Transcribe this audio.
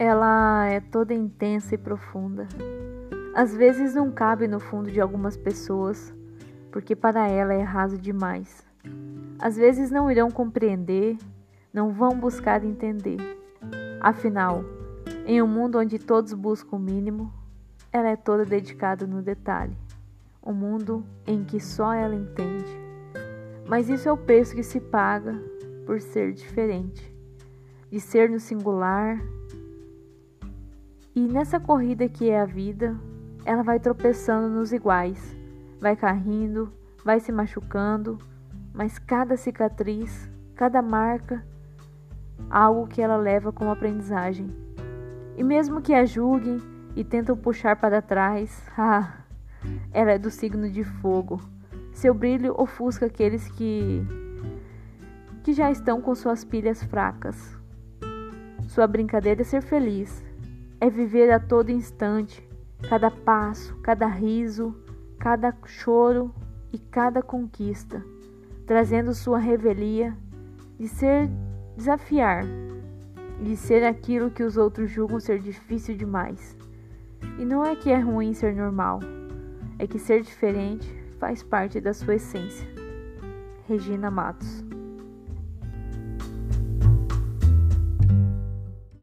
ela é toda intensa e profunda. Às vezes não cabe no fundo de algumas pessoas, porque para ela é raso demais. Às vezes não irão compreender, não vão buscar entender. Afinal, em um mundo onde todos buscam o mínimo, ela é toda dedicada no detalhe. Um mundo em que só ela entende. Mas isso é o preço que se paga por ser diferente, de ser no singular. E nessa corrida que é a vida, ela vai tropeçando nos iguais, vai caindo, vai se machucando, mas cada cicatriz, cada marca, algo que ela leva como aprendizagem. E mesmo que a julguem e tentam puxar para trás, ah, ela é do signo de fogo. Seu brilho ofusca aqueles que que já estão com suas pilhas fracas. Sua brincadeira é ser feliz, é viver a todo instante, cada passo, cada riso, cada choro e cada conquista, trazendo sua revelia de ser desafiar, de ser aquilo que os outros julgam ser difícil demais. E não é que é ruim ser normal, é que ser diferente faz parte da sua essência. Regina Matos